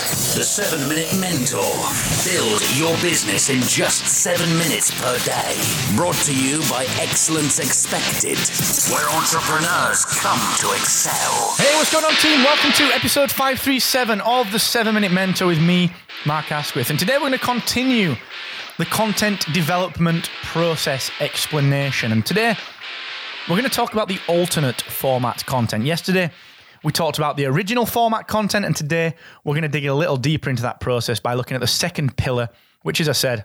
The 7 Minute Mentor. Build your business in just 7 minutes per day. Brought to you by Excellence Expected, where entrepreneurs come to excel. Hey, what's going on, team? Welcome to episode 537 of the 7 Minute Mentor with me, Mark Asquith. And today we're going to continue the content development process explanation. And today we're going to talk about the alternate format content. Yesterday, we talked about the original format content, and today we're going to dig a little deeper into that process by looking at the second pillar, which, as I said,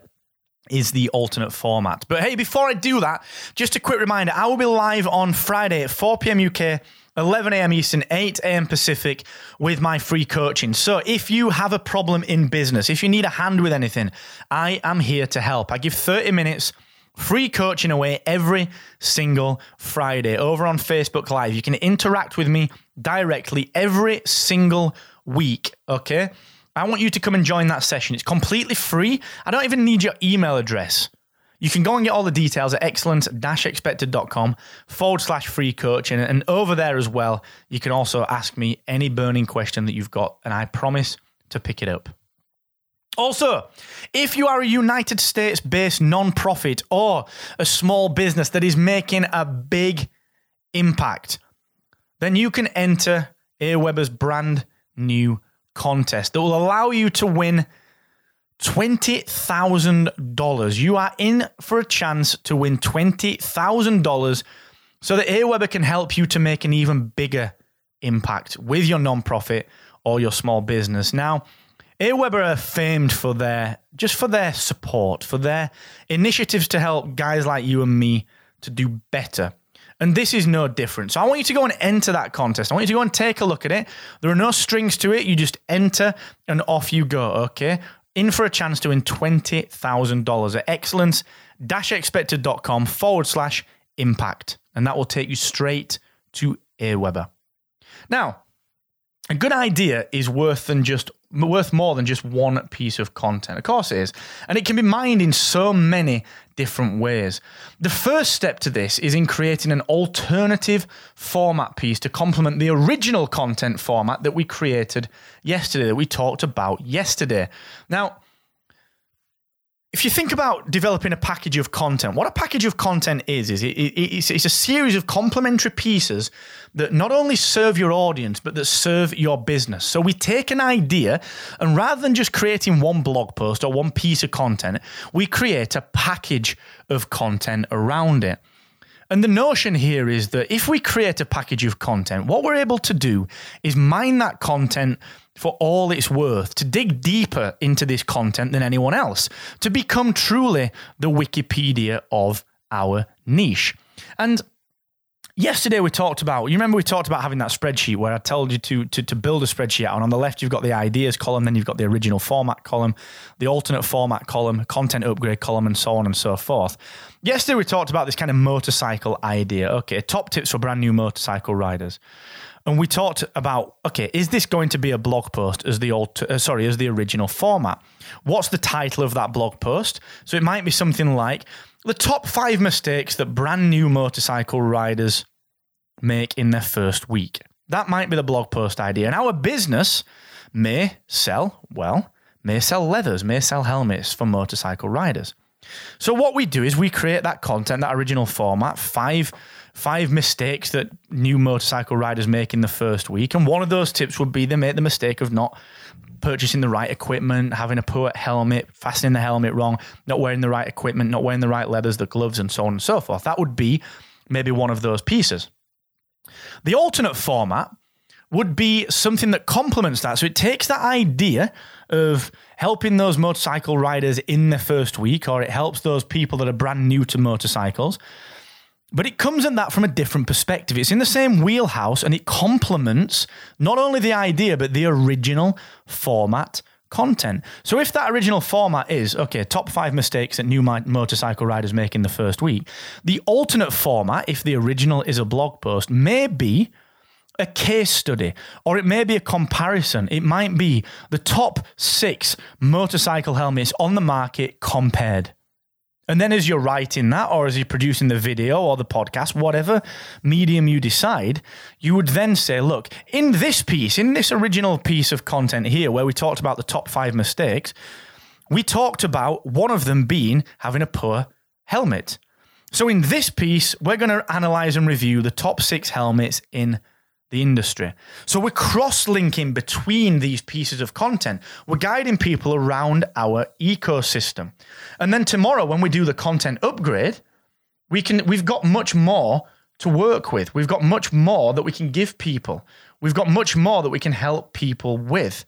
is the alternate format. But hey, before I do that, just a quick reminder I will be live on Friday at 4 p.m. UK. 11 a.m. Eastern, 8 a.m. Pacific with my free coaching. So, if you have a problem in business, if you need a hand with anything, I am here to help. I give 30 minutes free coaching away every single Friday over on Facebook Live. You can interact with me directly every single week, okay? I want you to come and join that session. It's completely free. I don't even need your email address. You can go and get all the details at excellence-expected.com forward slash free coaching. And over there as well, you can also ask me any burning question that you've got, and I promise to pick it up. Also, if you are a United States based non-profit or a small business that is making a big impact, then you can enter Aweber's brand new contest that will allow you to win $20,000. You are in for a chance to win $20,000 so that Aweber can help you to make an even bigger impact with your nonprofit or your small business. Now, Aweber are famed for their just for their support, for their initiatives to help guys like you and me to do better. And this is no different. So I want you to go and enter that contest. I want you to go and take a look at it. There are no strings to it. You just enter and off you go, okay? In for a chance to win $20,000 at excellence-expected.com forward slash impact. And that will take you straight to Aweber. Now, a good idea is worth than just worth more than just one piece of content. Of course it is. And it can be mined in so many different ways. The first step to this is in creating an alternative format piece to complement the original content format that we created yesterday, that we talked about yesterday. Now, if you think about developing a package of content, what a package of content is, is it, it, it's, it's, a series of complementary pieces that not only serve your audience, but that serve your business. So we take an idea, and rather than just creating one blog post or one piece of content, we create a package of content around it. And the notion here is that if we create a package of content, what we're able to do is mine that content for all it's worth, to dig deeper into this content than anyone else, to become truly the Wikipedia of our niche. And Yesterday we talked about. You remember we talked about having that spreadsheet where I told you to, to to build a spreadsheet out. And on the left you've got the ideas column, then you've got the original format column, the alternate format column, content upgrade column, and so on and so forth. Yesterday we talked about this kind of motorcycle idea. Okay, top tips for brand new motorcycle riders. And we talked about okay, is this going to be a blog post as the old uh, sorry as the original format? What's the title of that blog post? So it might be something like the top five mistakes that brand new motorcycle riders make in their first week. That might be the blog post idea. And our business may sell well, may sell leathers, may sell helmets for motorcycle riders. So what we do is we create that content, that original format, five five mistakes that new motorcycle riders make in the first week. And one of those tips would be they make the mistake of not purchasing the right equipment, having a poor helmet, fastening the helmet wrong, not wearing the right equipment, not wearing the right leathers, the gloves, and so on and so forth. That would be maybe one of those pieces. The alternate format would be something that complements that. So it takes that idea of helping those motorcycle riders in their first week, or it helps those people that are brand new to motorcycles, but it comes at that from a different perspective. It's in the same wheelhouse and it complements not only the idea, but the original format content. So if that original format is, okay, top five mistakes that new motorcycle riders make in the first week, the alternate format, if the original is a blog post, may be a case study or it may be a comparison. It might be the top six motorcycle helmets on the market compared. And then as you're writing that, or as you're producing the video or the podcast, whatever medium you decide, you would then say, look, in this piece, in this original piece of content here, where we talked about the top five mistakes, we talked about one of them being having a poor helmet. So in this piece, we're going to analyze and review the top six helmets in the industry. So we're cross linking between these pieces of content. We're guiding people around our ecosystem. And then tomorrow, when we do the content upgrade, we can we've got much more to work with. We've got much more that we can give people. We've got much more that we can help people with.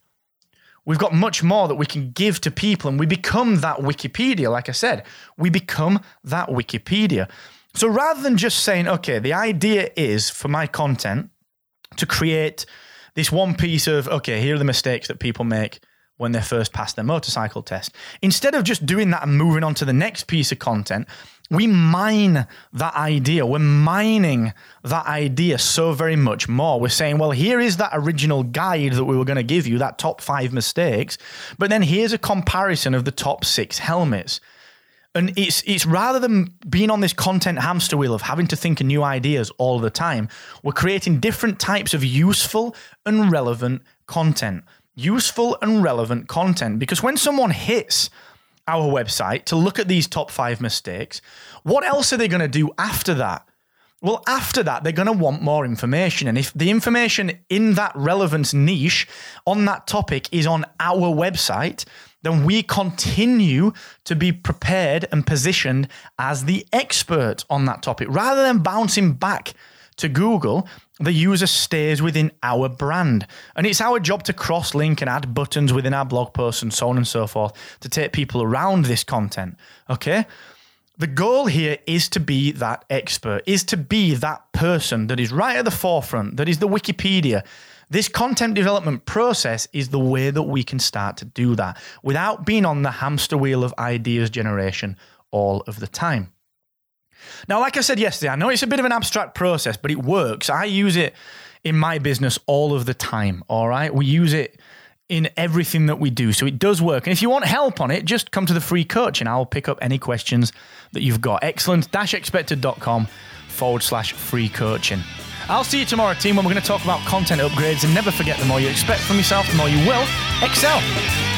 We've got much more that we can give to people, and we become that Wikipedia. Like I said, we become that Wikipedia. So rather than just saying, okay, the idea is for my content to create this one piece of, okay, here are the mistakes that people make when they first pass their motorcycle test. Instead of just doing that and moving on to the next piece of content, we mine that idea. We're mining that idea so very much more. We're saying, well, here is that original guide that we were going to give you, that top five mistakes, but then here's a comparison of the top six helmets. And it's it's rather than being on this content hamster wheel of having to think of new ideas all the time, we're creating different types of useful and relevant content. Useful and relevant content. Because when someone hits our website to look at these top five mistakes, what else are they going to do after that? Well, after that, they're going to want more information. And if the information in that relevance niche on that topic is on our website, then we continue to be prepared and positioned as the expert on that topic. Rather than bouncing back to Google, the user stays within our brand. And it's our job to cross link and add buttons within our blog posts and so on and so forth to take people around this content. Okay? The goal here is to be that expert, is to be that person that is right at the forefront, that is the Wikipedia, this content development process is the way that we can start to do that without being on the hamster wheel of ideas generation all of the time. Now, like I said yesterday, I know it's a bit of an abstract process, but it works. I use it in my business all of the time. All right. We use it in everything that we do. So it does work. And if you want help on it, just come to the free coaching. I'll pick up any questions that you've got. Excellence expected.com forward slash free coaching. I'll see you tomorrow, team, when we're going to talk about content upgrades. And never forget the more you expect from yourself, the more you will excel.